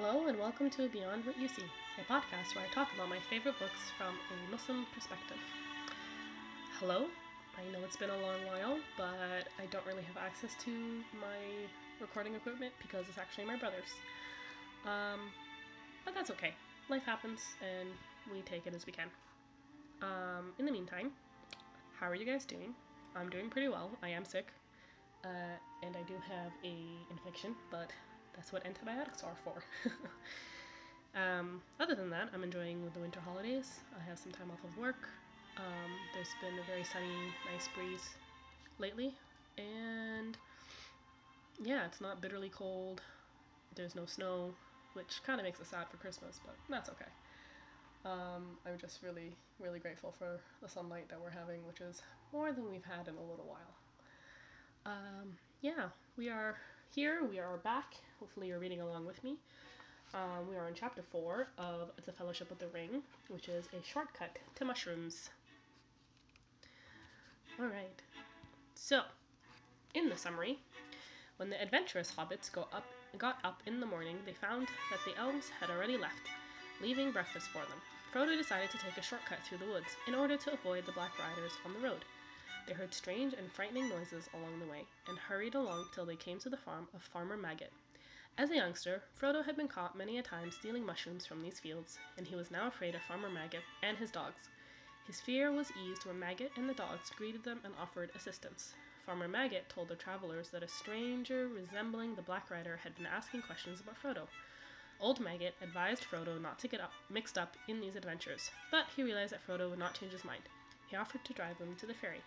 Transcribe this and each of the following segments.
Hello and welcome to Beyond What You See, a podcast where I talk about my favorite books from a Muslim perspective. Hello, I know it's been a long while, but I don't really have access to my recording equipment because it's actually my brother's. Um, but that's okay. Life happens and we take it as we can. Um, in the meantime, how are you guys doing? I'm doing pretty well. I am sick, uh, and I do have a infection, but that's what antibiotics are for. um, other than that, I'm enjoying the winter holidays. I have some time off of work. Um, there's been a very sunny, nice breeze lately, and yeah, it's not bitterly cold. There's no snow, which kind of makes it sad for Christmas, but that's okay. Um, I'm just really, really grateful for the sunlight that we're having, which is more than we've had in a little while. Um, yeah, we are here, we are back. Hopefully, you're reading along with me. Um, we are on chapter 4 of The Fellowship of the Ring, which is a shortcut to mushrooms. Alright, so, in the summary, when the adventurous hobbits go up, got up in the morning, they found that the elves had already left, leaving breakfast for them. Frodo decided to take a shortcut through the woods in order to avoid the Black Riders on the road. They heard strange and frightening noises along the way, and hurried along till they came to the farm of Farmer Maggot. As a youngster, Frodo had been caught many a time stealing mushrooms from these fields, and he was now afraid of Farmer Maggot and his dogs. His fear was eased when Maggot and the dogs greeted them and offered assistance. Farmer Maggot told the travelers that a stranger resembling the Black Rider had been asking questions about Frodo. Old Maggot advised Frodo not to get up, mixed up in these adventures, but he realized that Frodo would not change his mind. He offered to drive them to the ferry.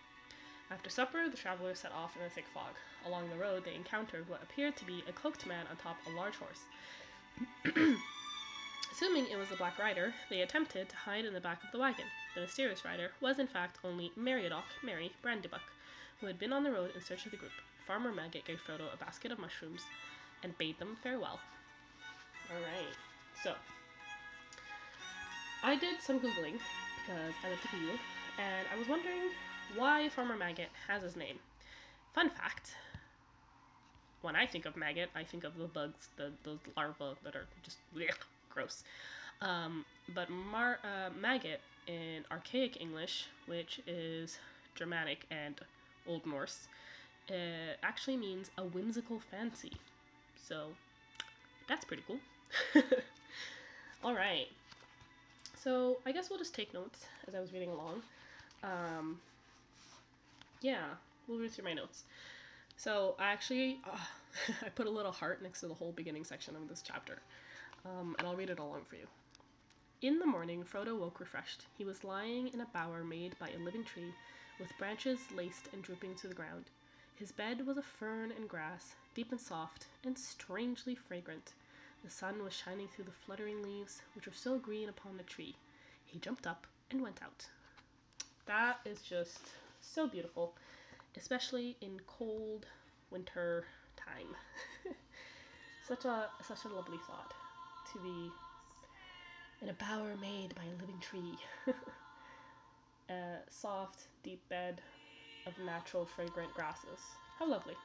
After supper, the travelers set off in a thick fog. Along the road, they encountered what appeared to be a cloaked man atop a large horse. Assuming it was the Black Rider, they attempted to hide in the back of the wagon. The mysterious rider was, in fact, only Meriadoc Merry Brandybuck, who had been on the road in search of the group. Farmer Maggot gave Frodo a basket of mushrooms and bade them farewell. Alright, so I did some Googling because I like to Google, and I was wondering why Farmer Maggot has his name. Fun fact when I think of maggot, I think of the bugs, the those larvae that are just gross. Um, but mar- uh, maggot in archaic English, which is Germanic and Old Norse, it actually means a whimsical fancy. So that's pretty cool. All right. So I guess we'll just take notes as I was reading along. Um, yeah, we'll read through my notes. So I actually uh, I put a little heart next to the whole beginning section of this chapter, um, and I'll read it along for you. In the morning, Frodo woke refreshed. He was lying in a bower made by a living tree, with branches laced and drooping to the ground. His bed was of fern and grass, deep and soft, and strangely fragrant. The sun was shining through the fluttering leaves, which were still green upon the tree. He jumped up and went out. That is just so beautiful, especially in cold winter time. such a such a lovely thought to be in a bower made by a living tree. a soft, deep bed of natural, fragrant grasses. How lovely.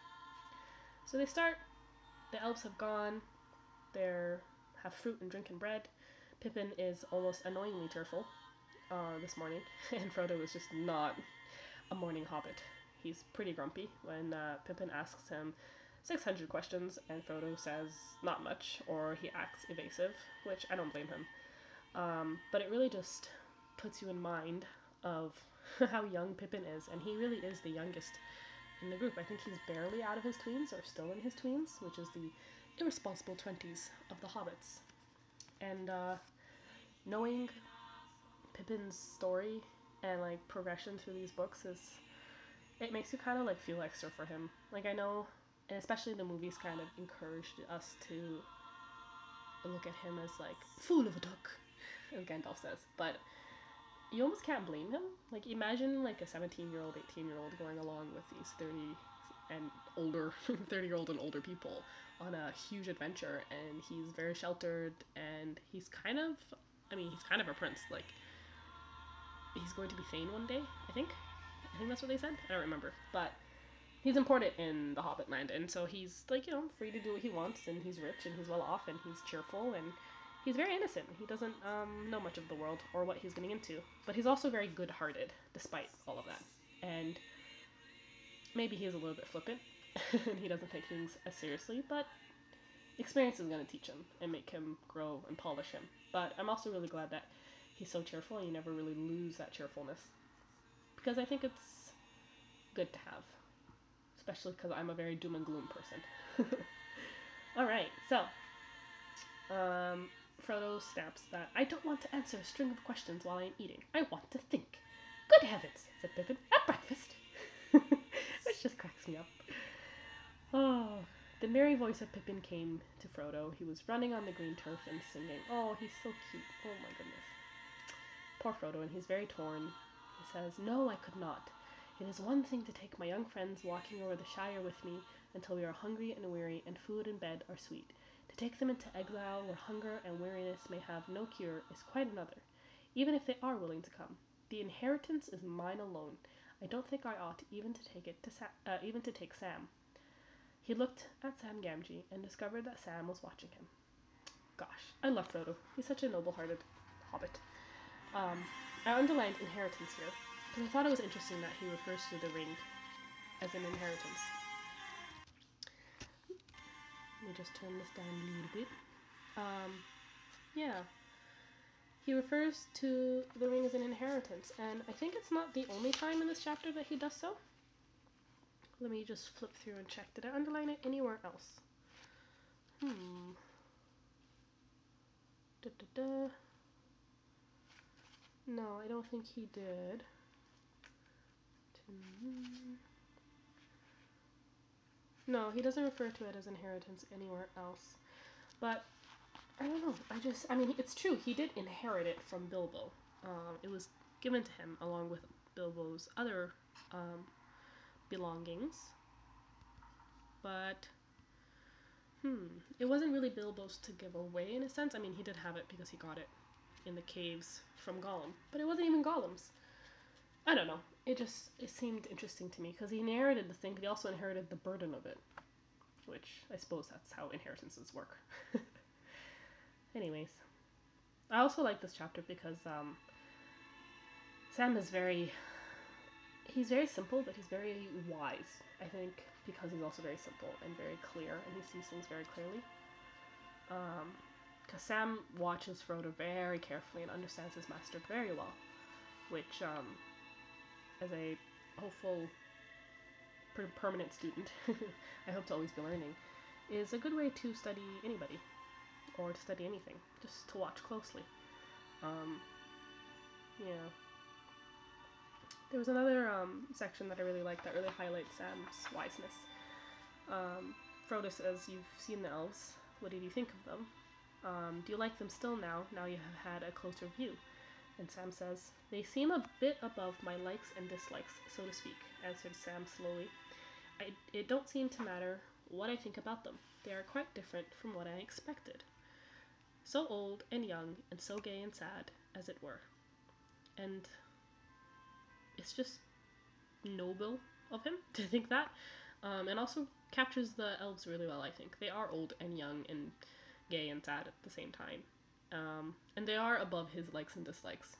So they start. The elves have gone. They have fruit and drink and bread. Pippin is almost annoyingly cheerful uh, this morning, and Frodo is just not a morning hobbit. He's pretty grumpy when uh, Pippin asks him 600 questions and Frodo says not much, or he acts evasive, which I don't blame him. Um, but it really just puts you in mind of how young Pippin is, and he really is the youngest in the group. I think he's barely out of his tweens, or still in his tweens, which is the irresponsible 20s of the hobbits. And uh, knowing Pippin's story and like progression through these books is it makes you kind of like feel extra for him. Like I know, and especially the movies kind of encouraged us to look at him as like fool of a Took, as Gandalf says. But you almost can't blame him. Like imagine like a 17 year old, 18 year old going along with these 30 and older 30 year old and older people on a huge adventure and he's very sheltered and he's kind of I mean he's kind of a prince like he's going to be Thane one day, I think. I think that's what they said. I don't remember, but he's important in the Hobbit land, and so he's like you know free to do what he wants, and he's rich and he's well off and he's cheerful and he's very innocent. He doesn't um, know much of the world or what he's getting into, but he's also very good-hearted despite all of that. And maybe he's a little bit flippant and he doesn't take things as seriously, but experience is going to teach him and make him grow and polish him. But I'm also really glad that he's so cheerful and you never really lose that cheerfulness because I think it's good to have, especially because I'm a very doom and gloom person. All right, so um, Frodo snaps that I don't want to answer a string of questions while I am eating. I want to think. Good heavens, said Pippin, at breakfast. Which just cracks me up. Oh, the merry voice of Pippin came to Frodo. He was running on the green turf and singing. Oh, he's so cute. Oh my goodness. Poor Frodo, and he's very torn. He says, No, I could not. It is one thing to take my young friends walking over the Shire with me until we are hungry and weary, and food and bed are sweet. To take them into exile where hunger and weariness may have no cure is quite another, even if they are willing to come. The inheritance is mine alone. I don't think I ought even to take it to Sa- uh, even to take Sam. He looked at Sam Gamgee and discovered that Sam was watching him. Gosh, I love Frodo. He's such a noble-hearted hobbit. Um, I underlined inheritance here because I thought it was interesting that he refers to the ring as an inheritance. Let me just turn this down a little bit. Um, yeah. He refers to the ring as an inheritance, and I think it's not the only time in this chapter that he does so. Let me just flip through and check. Did I underline it anywhere else? Hmm. Da, da, da. No, I don't think he did. No, he doesn't refer to it as inheritance anywhere else. But I don't know. I just, I mean, it's true. He did inherit it from Bilbo. Um, it was given to him along with Bilbo's other um, belongings. But, hmm, it wasn't really Bilbo's to give away in a sense. I mean, he did have it because he got it in the caves from Gollum, but it wasn't even Gollum's. I don't know. It just it seemed interesting to me because he inherited the thing, but he also inherited the burden of it, which I suppose that's how inheritances work. Anyways, I also like this chapter because um, Sam is very he's very simple, but he's very wise. I think because he's also very simple and very clear, and he sees things very clearly. Um, because Sam watches Frodo very carefully and understands his master very well, which, um, as a hopeful per- permanent student, I hope to always be learning, is a good way to study anybody or to study anything, just to watch closely. Um, yeah. There was another um, section that I really liked that really highlights Sam's wiseness. Um, Frodo says, You've seen the elves. What did you think of them? Um, do you like them still now, now you have had a closer view? And Sam says, They seem a bit above my likes and dislikes, so to speak, answered Sam slowly. I, it don't seem to matter what I think about them. They are quite different from what I expected. So old and young, and so gay and sad, as it were. And it's just noble of him to think that. Um, and also captures the elves really well, I think. They are old and young and gay and sad at the same time. Um, and they are above his likes and dislikes.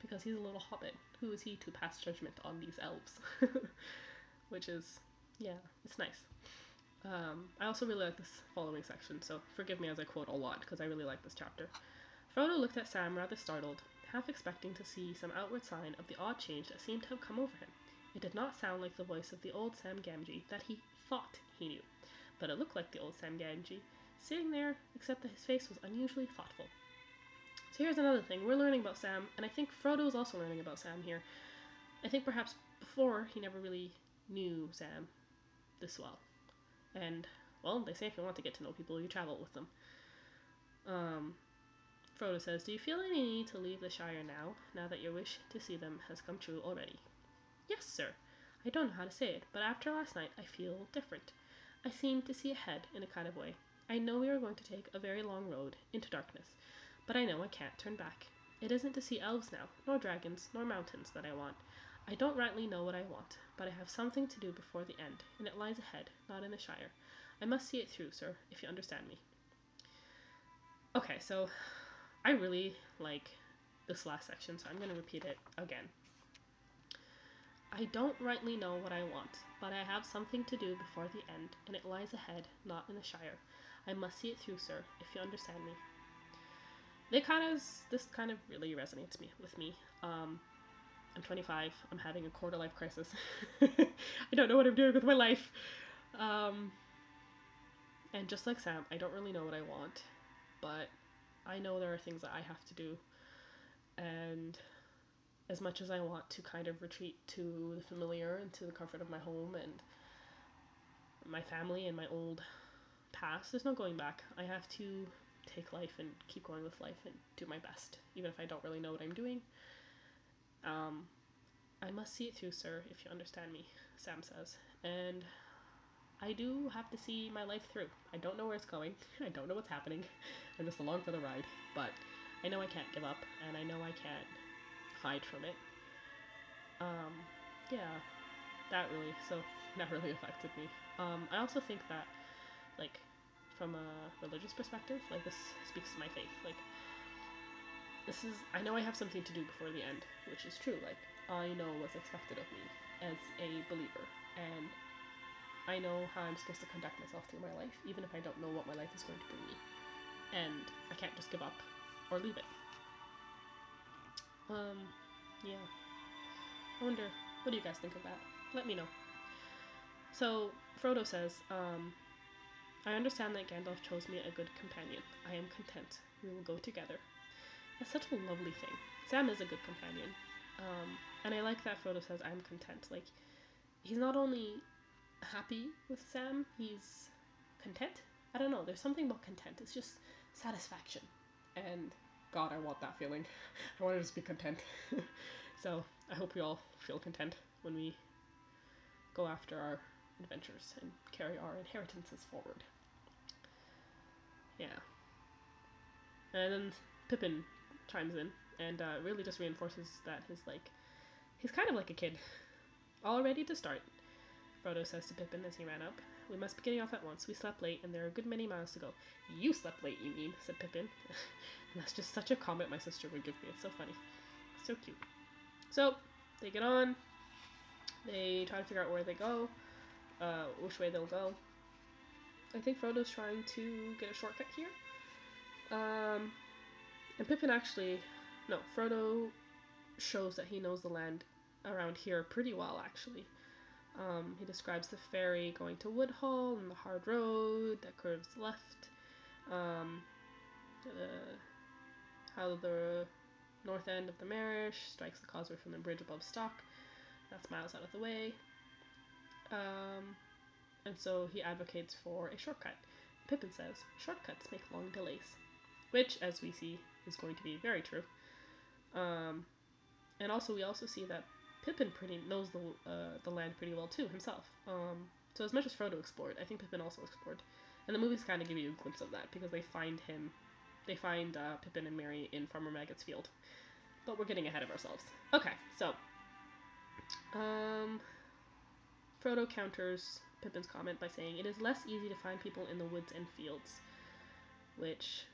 Because he's a little hobbit. Who is he to pass judgment on these elves? Which is, yeah, it's nice. Um, I also really like this following section, so forgive me as I quote a lot, because I really like this chapter. Frodo looked at Sam rather startled, half expecting to see some outward sign of the odd change that seemed to have come over him. It did not sound like the voice of the old Sam Gamgee that he thought he knew, but it looked like the old Sam Gamgee, sitting there, except that his face was unusually thoughtful. So here's another thing. We're learning about Sam, and I think Frodo is also learning about Sam here. I think perhaps before he never really knew Sam this well. And, well, they say if you want to get to know people, you travel with them. Um, Frodo says, Do you feel any need to leave the Shire now, now that your wish to see them has come true already? Yes, sir. I don't know how to say it, but after last night I feel different. I seem to see ahead in a kind of way. I know we are going to take a very long road into darkness, but I know I can't turn back. It isn't to see elves now, nor dragons, nor mountains that I want. I don't rightly know what I want, but I have something to do before the end, and it lies ahead, not in the Shire. I must see it through, sir, if you understand me. Okay, so I really like this last section, so I'm going to repeat it again. I don't rightly know what I want, but I have something to do before the end, and it lies ahead, not in the Shire. I must see it through, sir, if you understand me. They kind of this kind of really resonates me with me. Um, I'm 25. I'm having a quarter life crisis. I don't know what I'm doing with my life. Um, and just like Sam, I don't really know what I want, but I know there are things that I have to do. And as much as I want to kind of retreat to the familiar and to the comfort of my home and my family and my old past, there's no going back. I have to take life and keep going with life and do my best, even if I don't really know what I'm doing. Um, I must see it through, sir, if you understand me, Sam says. And I do have to see my life through. I don't know where it's going. I don't know what's happening. I'm just along for the ride. But I know I can't give up, and I know I can't hide from it. Um, yeah, that really, so that really affected me. Um, I also think that, like, from a religious perspective, like, this speaks to my faith. Like, this is, I know I have something to do before the end, which is true. Like, I know what's expected of me as a believer, and I know how I'm supposed to conduct myself through my life, even if I don't know what my life is going to bring me. And I can't just give up or leave it. Um, yeah. I wonder, what do you guys think of that? Let me know. So, Frodo says, um, I understand that Gandalf chose me a good companion. I am content. We will go together. That's such a lovely thing. Sam is a good companion. Um, and I like that Frodo says, I'm content. Like, he's not only happy with Sam. He's content. I don't know. There's something about content. It's just satisfaction. And God, I want that feeling. I want to just be content. so I hope we all feel content when we go after our adventures and carry our inheritances forward. Yeah. And then Pippin chimes in and uh, really just reinforces that his like he's kind of like a kid, all ready to start. Frodo says to Pippin as he ran up. We must be getting off at once. We slept late, and there are a good many miles to go. You slept late, you mean, said Pippin. and that's just such a comment my sister would give me. It's so funny. So cute. So, they get on. They try to figure out where they go, uh, which way they'll go. I think Frodo's trying to get a shortcut here. Um, and Pippin actually, no, Frodo shows that he knows the land around here pretty well, actually. Um, he describes the ferry going to Woodhall and the hard road that curves left. Um, how the north end of the Marish strikes the causeway from the bridge above Stock. That's miles out of the way. Um, and so he advocates for a shortcut. Pippin says, shortcuts make long delays. Which, as we see, is going to be very true. Um, and also, we also see that Pippin pretty knows the uh, the land pretty well too himself. Um, so as much as Frodo explored, I think Pippin also explored, and the movies kind of give you a glimpse of that because they find him, they find uh, Pippin and Merry in Farmer Maggot's field. But we're getting ahead of ourselves. Okay, so um, Frodo counters Pippin's comment by saying it is less easy to find people in the woods and fields, which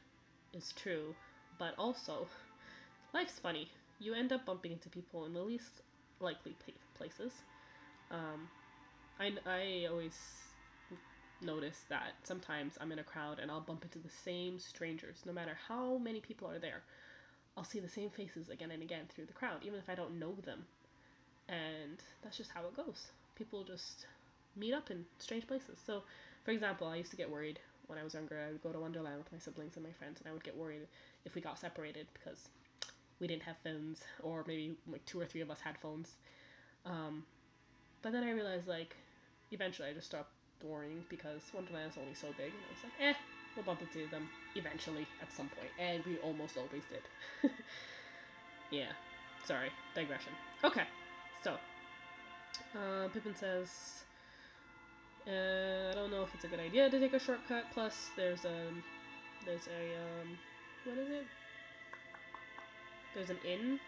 is true, but also life's funny. You end up bumping into people in the least likely places. Um, I, I always notice that sometimes I'm in a crowd and I'll bump into the same strangers, no matter how many people are there. I'll see the same faces again and again through the crowd, even if I don't know them. And that's just how it goes. People just meet up in strange places. So, for example, I used to get worried when I was younger. I would go to Wonderland with my siblings and my friends, and I would get worried if we got separated because we didn't have phones, or maybe like two or three of us had phones. Um, but then I realized like eventually I just stopped worrying because Wonderland is only so big, and I was like, eh, we'll bump into them eventually at some point, and we almost always did. yeah, sorry, digression. Okay, so uh, Pippin says. Uh, I don't know if it's a good idea to take a shortcut. Plus, there's a there's a um, what is it? There's an inn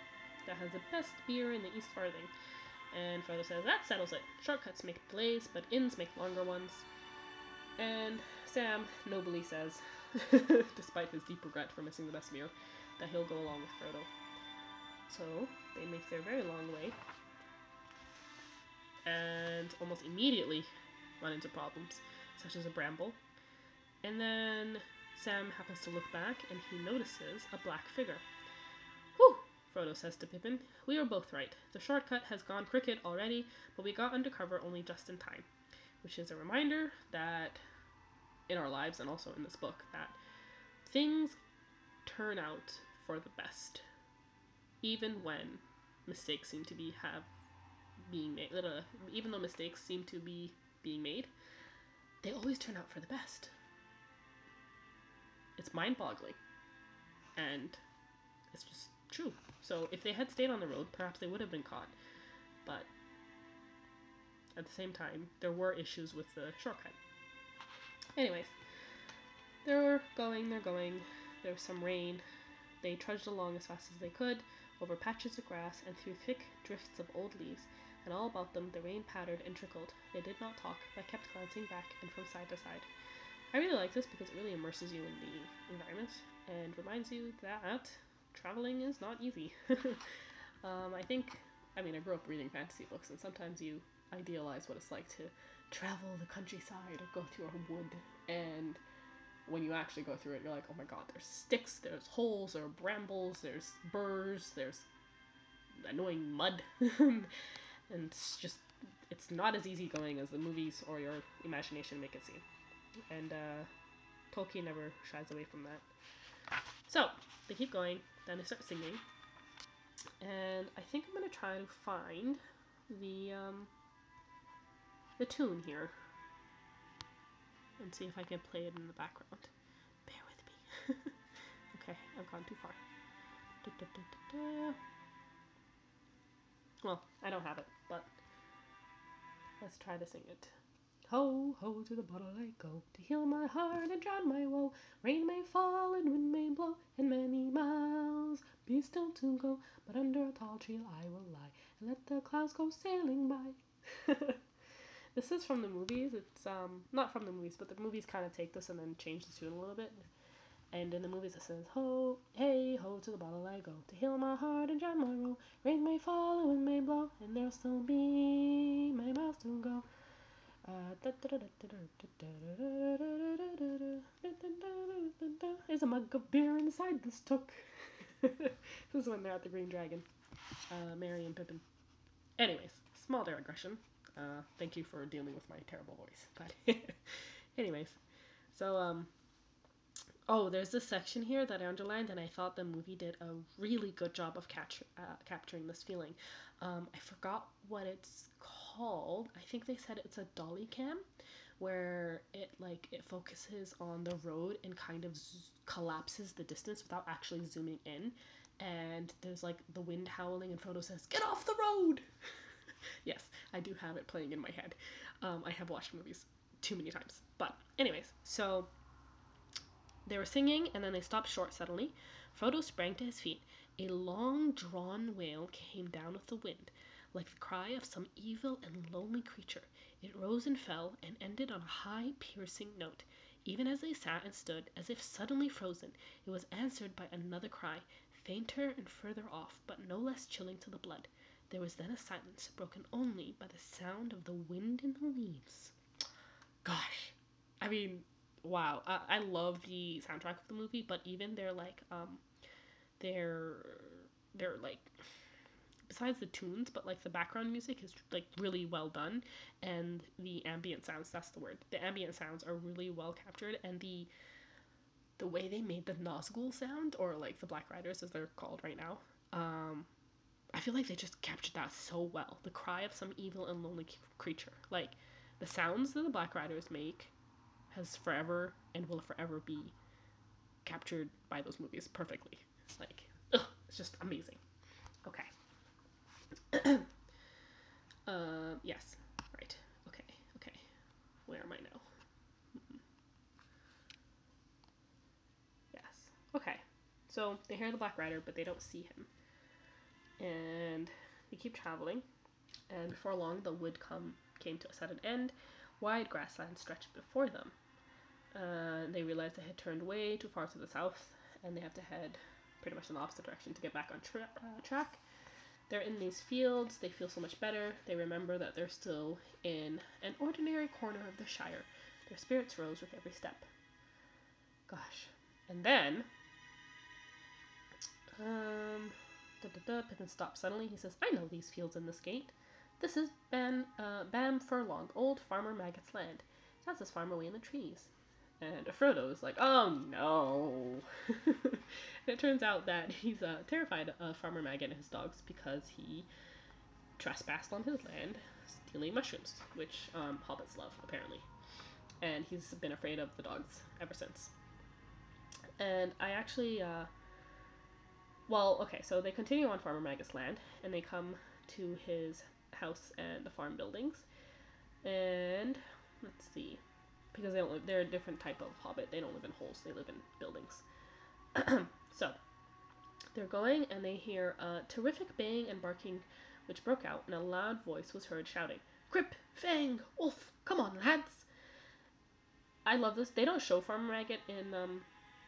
that has the best beer in the East Farthing. And Frodo says, That settles it. Shortcuts make delays, but inns make longer ones. And Sam nobly says, despite his deep regret for missing the best meal, that he'll go along with Frodo. So they make their very long way and almost immediately run into problems, such as a bramble. And then Sam happens to look back and he notices a black figure. Whew, Frodo says to Pippin, We were both right. The shortcut has gone crooked already, but we got under cover only just in time. Which is a reminder that in our lives and also in this book that things turn out for the best. Even when mistakes seem to be have being made uh, even though mistakes seem to be being made, they always turn out for the best. It's mind boggling. And it's just true. So if they had stayed on the road, perhaps they would have been caught. But at the same time, there were issues with the shortcut. Anyways, they're going, they're going. There was some rain. They trudged along as fast as they could, over patches of grass and through thick drifts of old leaves, and all about them the rain pattered and trickled. They did not talk, but kept glancing back and from side to side. I really like this because it really immerses you in the environment and reminds you that traveling is not easy. um, I think, I mean, I grew up reading fantasy books, and sometimes you idealize what it's like to travel the countryside or go through a wood, and when you actually go through it, you're like, oh my god, there's sticks, there's holes, there are brambles, there's burrs, there's annoying mud, and it's just, it's not as easygoing as the movies or your imagination make it seem. And uh, Tolkien never shies away from that. So, they keep going, then they start singing, and I think I'm gonna try to find the um, the tune here and see if I can play it in the background. Bear with me. okay, I've gone too far. Da, da, da, well, I don't have it, but let's try to sing it. Ho, ho, to the bottle I go, to heal my heart and drown my woe. Rain may fall and wind may blow, and many miles be still to go. But under a tall tree I will lie, and let the clouds go sailing by. this is from the movies. It's um not from the movies, but the movies kind of take this and then change the tune a little bit. And in the movies it says, Ho, hey, ho, to the bottle I go, to heal my heart and drown my woe. Rain may fall and wind may blow, and there'll still be many miles to go. There's a mug of beer inside this Took. this is when they're at the Green Dragon. Uh, Merry and Pippin. Anyways, small digression. Uh, thank you for dealing with my terrible voice. But, anyways, so um, oh, there's this section here that I underlined, and I thought the movie did a really good job of capture, uh, capturing this feeling. Um, I forgot what it's called. I think they said it's a dolly cam, where it like it focuses on the road and kind of z- collapses the distance without actually zooming in. And there's like the wind howling, and Frodo says, "Get off the road." yes, I do have it playing in my head. Um, I have watched movies too many times, but anyways, so they were singing, and then they stopped short suddenly. Frodo sprang to his feet. A long drawn wail came down with the wind, like the cry of some evil and lonely creature. It rose and fell, and ended on a high, piercing note. Even as they sat and stood, as if suddenly frozen, it was answered by another cry, fainter and further off, but no less chilling to the blood. There was then a silence, broken only by the sound of the wind in the leaves. Gosh, I mean, wow, I, I love the soundtrack of the movie, but even their like um, their their like besides the tunes, but like the background music is like really well done, and the ambient sounds that's the word. The ambient sounds are really well captured, and the the way they made the Nazgul sound, or like the Black Riders as they're called right now, um, I feel like they just captured that so well. The cry of some evil and lonely creature, like the sounds that the Black Riders make, has forever and will forever be captured by those movies perfectly. It's like, ugh, it's just amazing. Okay. uh, yes. Right. Okay. Okay. Where am I now? Mm-hmm. Yes. Okay. So they hear the Black Rider, but they don't see him. And they keep traveling. And before long, the wood come came to a sudden end. Wide grassland stretched before them. Uh, they realized they had turned way too far to the south, and they have to head pretty much in the opposite direction to get back on tra- uh, track. They're in these fields, they feel so much better. They remember that they're still in an ordinary corner of the Shire. Their spirits rose with every step. Gosh. And then. Um. Da, da, da, Pippin stops suddenly. He says, I know these fields in this gate. This is Ban, uh, Bamfurlong, old Farmer Maggot's land. That's his farm away in the trees. And Frodo is like, oh no. and it turns out that he's uh, terrified of Farmer Maggot and his dogs because he trespassed on his land, stealing mushrooms, which um, hobbits love, apparently. And he's been afraid of the dogs ever since. And I actually, uh, well, okay, so they continue on Farmer Maggot's land, and they come to his house and the farm buildings. And let's see, because they don't live, they're a different type of hobbit. They don't live in holes; they live in buildings. so they're going, and they hear a terrific baying and barking, which broke out, and a loud voice was heard shouting, "Grip, Fang, Wolf, come on, lads!" I love this. They don't show Farmer Maggot in um,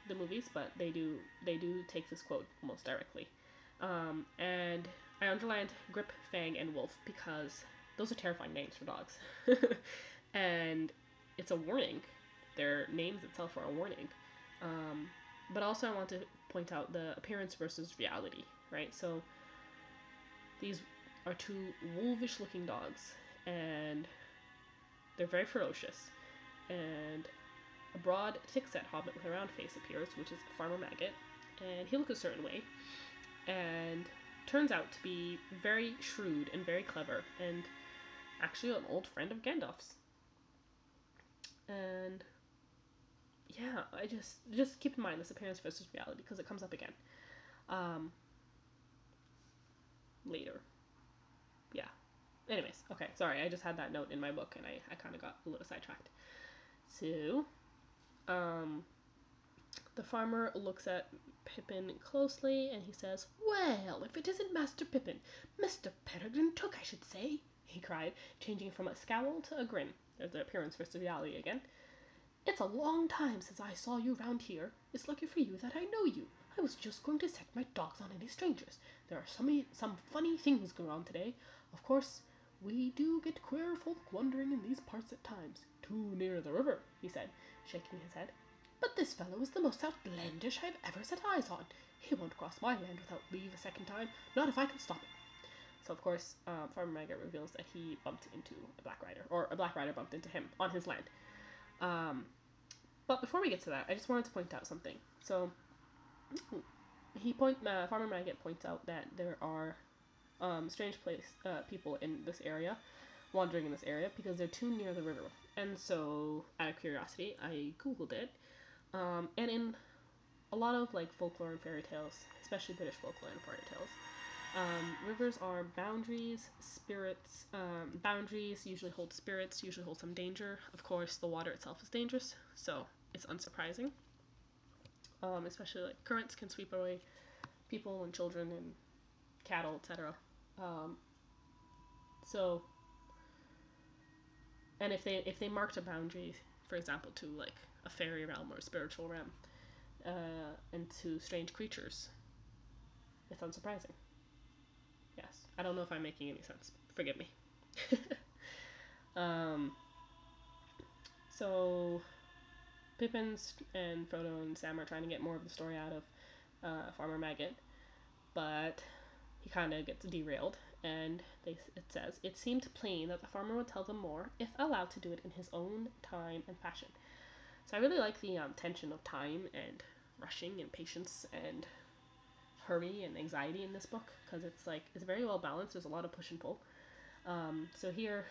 the movies, but they do. They do take this quote almost directly, um, and I underlined Grip, Fang, and Wolf because those are terrifying names for dogs, and it's a warning. Their names itself are a warning. Um, but also, I want to point out the appearance versus reality, right? So these are two wolvish looking dogs, and they're very ferocious. And a broad, thick set hobbit with a round face appears, which is Farmer Maggot, and he looks a certain way, and turns out to be very shrewd and very clever, and actually an old friend of Gandalf's and yeah, I just just keep in mind this appearance versus reality because it comes up again um, later. Yeah. Anyways, okay, sorry, I just had that note in my book and I, I kind of got a little sidetracked. So, um, the farmer looks at Pippin closely and he says, Well, if it isn't Master Pippin, Mr. Peregrine Took, I should say, he cried, changing from a scowl to a grin. There's the appearance versus reality again. It's a long time since I saw you round here. It's lucky for you that I know you. I was just going to set my dogs on any strangers. There are some some funny things going on today. Of course, we do get queer folk wandering in these parts at times. Too near the river, he said, shaking his head. But this fellow is the most outlandish I've ever set eyes on. He won't cross my land without leave a second time, not if I can stop it. So of course, um, Farmer Maggot reveals that he bumped into a Black Rider, or a Black Rider bumped into him on his land. Um, but before we get to that, I just wanted to point out something. So he point uh, Farmer Maggot points out that there are um, strange place uh, people in this area, wandering in this area because they're too near the river. And so, out of curiosity, I googled it, um, and in a lot of like folklore and fairy tales, especially British folklore and fairy tales, um, rivers are boundaries, spirits. Um, boundaries usually hold spirits, usually hold some danger. Of course, the water itself is dangerous, so it's unsurprising. Um, especially like currents can sweep away people and children and cattle, etc. Um, so, and if they if they marked a boundary, for example, to like a fairy realm or a spiritual realm, uh, and to strange creatures, it's unsurprising. Yes. I don't know if I'm making any sense. Forgive me. um, so, Pippin's and Frodo and Sam are trying to get more of the story out of uh, Farmer Maggot, but he kind of gets derailed. And they, it says, it seemed plain that the farmer would tell them more if allowed to do it in his own time and fashion. So I really like the um, tension of time and rushing and patience and hurry and anxiety in this book because it's like it's very well balanced. There's a lot of push and pull. Um, so here,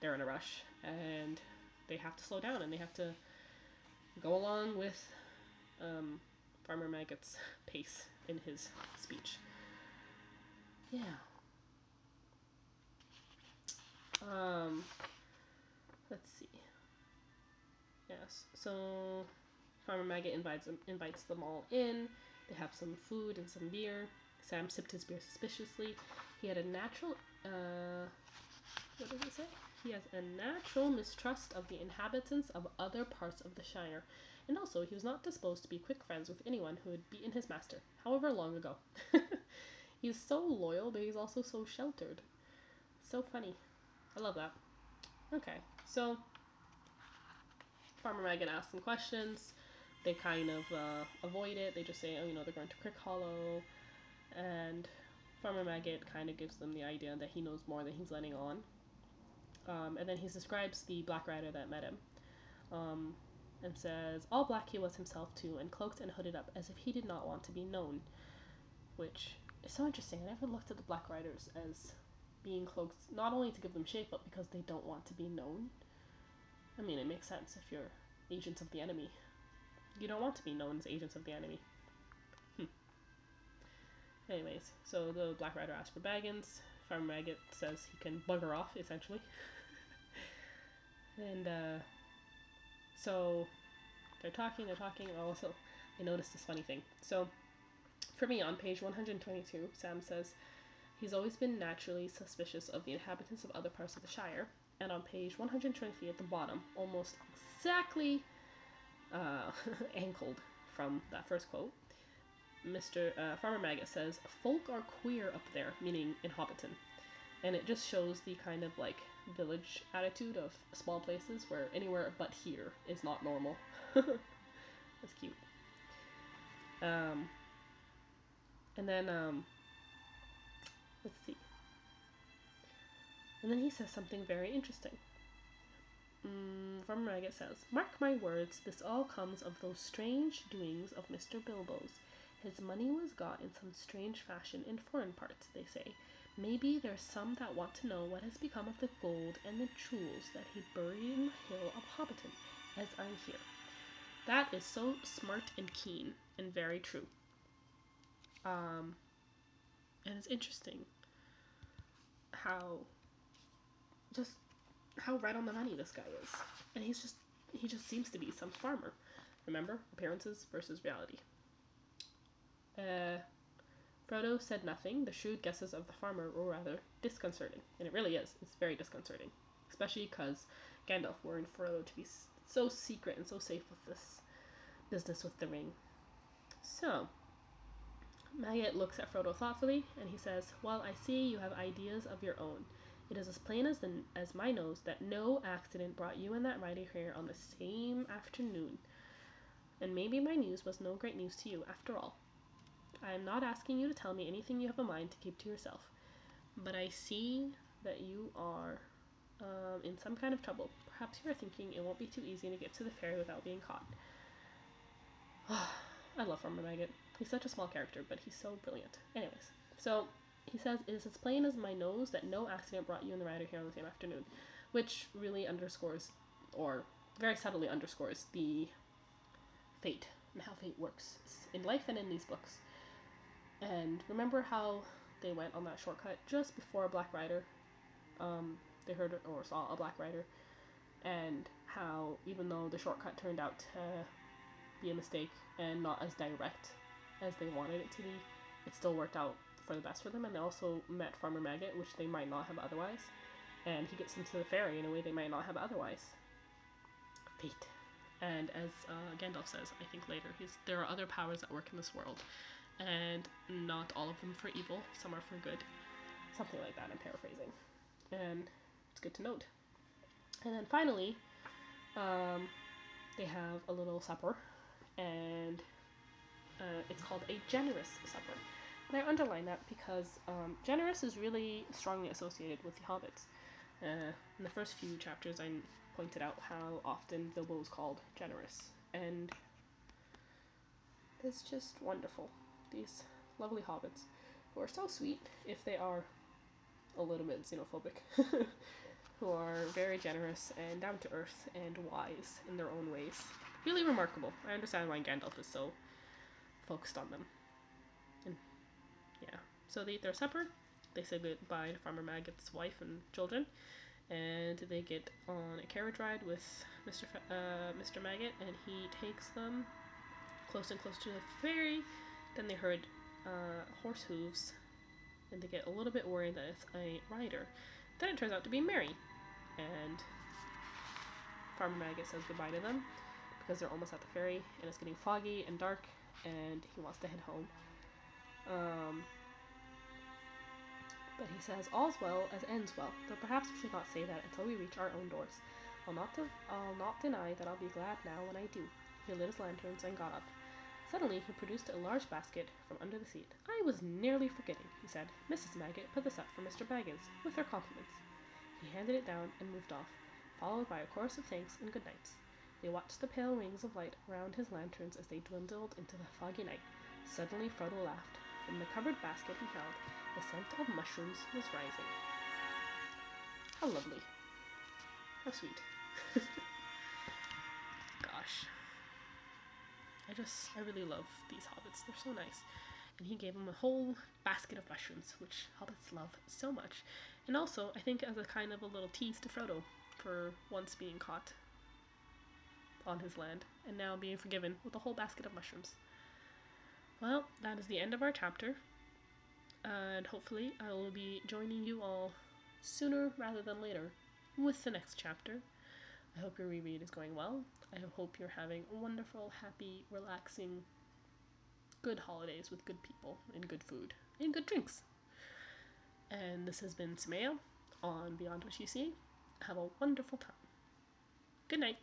they're in a rush and they have to slow down and they have to go along with um, Farmer Maggot's pace in his speech. Yeah. Um, let's see. Yes. So Farmer Maggot invites them, invites them all in. They have some food and some beer. Sam sipped his beer suspiciously. He had a natural, uh, what does it say? He has a natural mistrust of the inhabitants of other parts of the Shire, and also he was not disposed to be quick friends with anyone who had beaten his master, however long ago. he's so loyal, but he's also so sheltered. So funny. I love that. Okay, so Farmer Maggot asks some questions. They kind of uh, avoid it. They just say, oh, you know, they're going to Crickhollow. And Farmer Maggot kind of gives them the idea that he knows more than he's letting on. Um, and then he describes the Black Rider that met him. Um, and says, All black he was himself too, and cloaked and hooded up as if he did not want to be known. Which is so interesting. I never looked at the Black Riders as being cloaked not only to give them shape, but because they don't want to be known. I mean, it makes sense if you're agents of the enemy. You don't want to be known as agents of the enemy. Hm. Anyways, so the Black Rider asks for Baggins. Farmer Maggot says he can bugger off, essentially. and, uh, so they're talking, they're talking, and also I noticed this funny thing. So, for me, on page 122, Sam says, He's always been naturally suspicious of the inhabitants of other parts of the Shire. And on page 123 at the bottom, almost exactly uh, ankled from that first quote, Mr. Uh, Farmer Maggot says, Folk are queer up there, meaning in Hobbiton. And it just shows the kind of like village attitude of small places where anywhere but here is not normal. That's cute. Um, and then, um, let's see. And then he says something very interesting. Mm, from Maggot says, Mark my words, this all comes of those strange doings of Mr. Bilbo's. His money was got in some strange fashion in foreign parts, they say. Maybe there's some that want to know what has become of the gold and the jewels that he buried in the hill of Hobbiton, as I hear. That is so smart and keen, and very true. Um, and it's interesting how just how right on the money this guy is. And he's just he just seems to be some farmer. Remember? Appearances versus reality. Uh Frodo said nothing. The shrewd guesses of the farmer were rather disconcerting. And it really is. It's very disconcerting. Especially because Gandalf warned Frodo to be so secret and so safe with this business with the ring. So, Maggot looks at Frodo thoughtfully, and he says, Well, I see you have ideas of your own. It is as plain as, the, as my nose that no accident brought you and that rider here on the same afternoon. And maybe my news was no great news to you, after all. I am not asking you to tell me anything you have a mind to keep to yourself, but I see that you are um, in some kind of trouble. Perhaps you are thinking it won't be too easy to get to the ferry without being caught. I love Farmer Maggot. He's such a small character, but he's so brilliant. Anyways, so he says, It is as plain as my nose that no accident brought you and the rider here on the same afternoon, which really underscores, or very subtly underscores, the fate and how fate works in life and in these books. And remember how they went on that shortcut just before a Black Rider? Um, they heard or saw a Black Rider, and how even though the shortcut turned out to be a mistake and not as direct as they wanted it to be, it still worked out for the best for them. And they also met Farmer Maggot, which they might not have otherwise, and he gets them to the ferry in a way they might not have otherwise. Fate. And as uh, Gandalf says, I think later, he's there are other powers that work in this world, and not all of them for evil. Some are for good. Something like that. I'm paraphrasing, and it's good to note. And then finally, um, they have a little supper, and uh, it's called a generous supper. And I underline that because um, generous is really strongly associated with the hobbits. Uh, in the first few chapters, I pointed out how often Bilbo is called generous, and it's just wonderful. These lovely hobbits who are so sweet if they are a little bit xenophobic, who are very generous and down to earth and wise in their own ways. Really remarkable. I understand why Gandalf is so focused on them. And yeah, so they eat their supper. They say goodbye to Farmer Maggot's wife and children, and they get on a carriage ride with Mr. Uh, Mr. Maggot, and he takes them close and close to the ferry. Then they heard uh, horse hooves, and they get a little bit worried that it's a rider. Then it turns out to be Merry. And Farmer Maggot says goodbye to them because they're almost at the ferry and it's getting foggy and dark and he wants to head home. Um, but he says, All's well as ends well, though perhaps we should not say that until we reach our own doors. I'll not, de- I'll not deny that I'll be glad now when I do. He lit his lanterns and got up. Suddenly, he produced a large basket from under the seat. I was nearly forgetting, he said. Mrs. Maggot put this up for Mr. Baggins, with her compliments. He handed it down and moved off, followed by a chorus of thanks and good nights. They watched the pale rings of light round his lanterns as they dwindled into the foggy night. Suddenly, Frodo laughed. From the covered basket he held, the scent of mushrooms was rising. How lovely. How sweet. Gosh. I just, I really love these hobbits. They're so nice. And he gave them a whole basket of mushrooms, which hobbits love so much. And also, I think as a kind of a little tease to Frodo for once being caught on his land and now being forgiven with a whole basket of mushrooms. Well, that is the end of our chapter. And hopefully, I will be joining you all sooner rather than later with the next chapter. I hope your reread is going well. I hope you're having wonderful, happy, relaxing, good holidays with good people and good food and good drinks. And this has been Samaya on Beyond What You See. Have a wonderful time. Good night.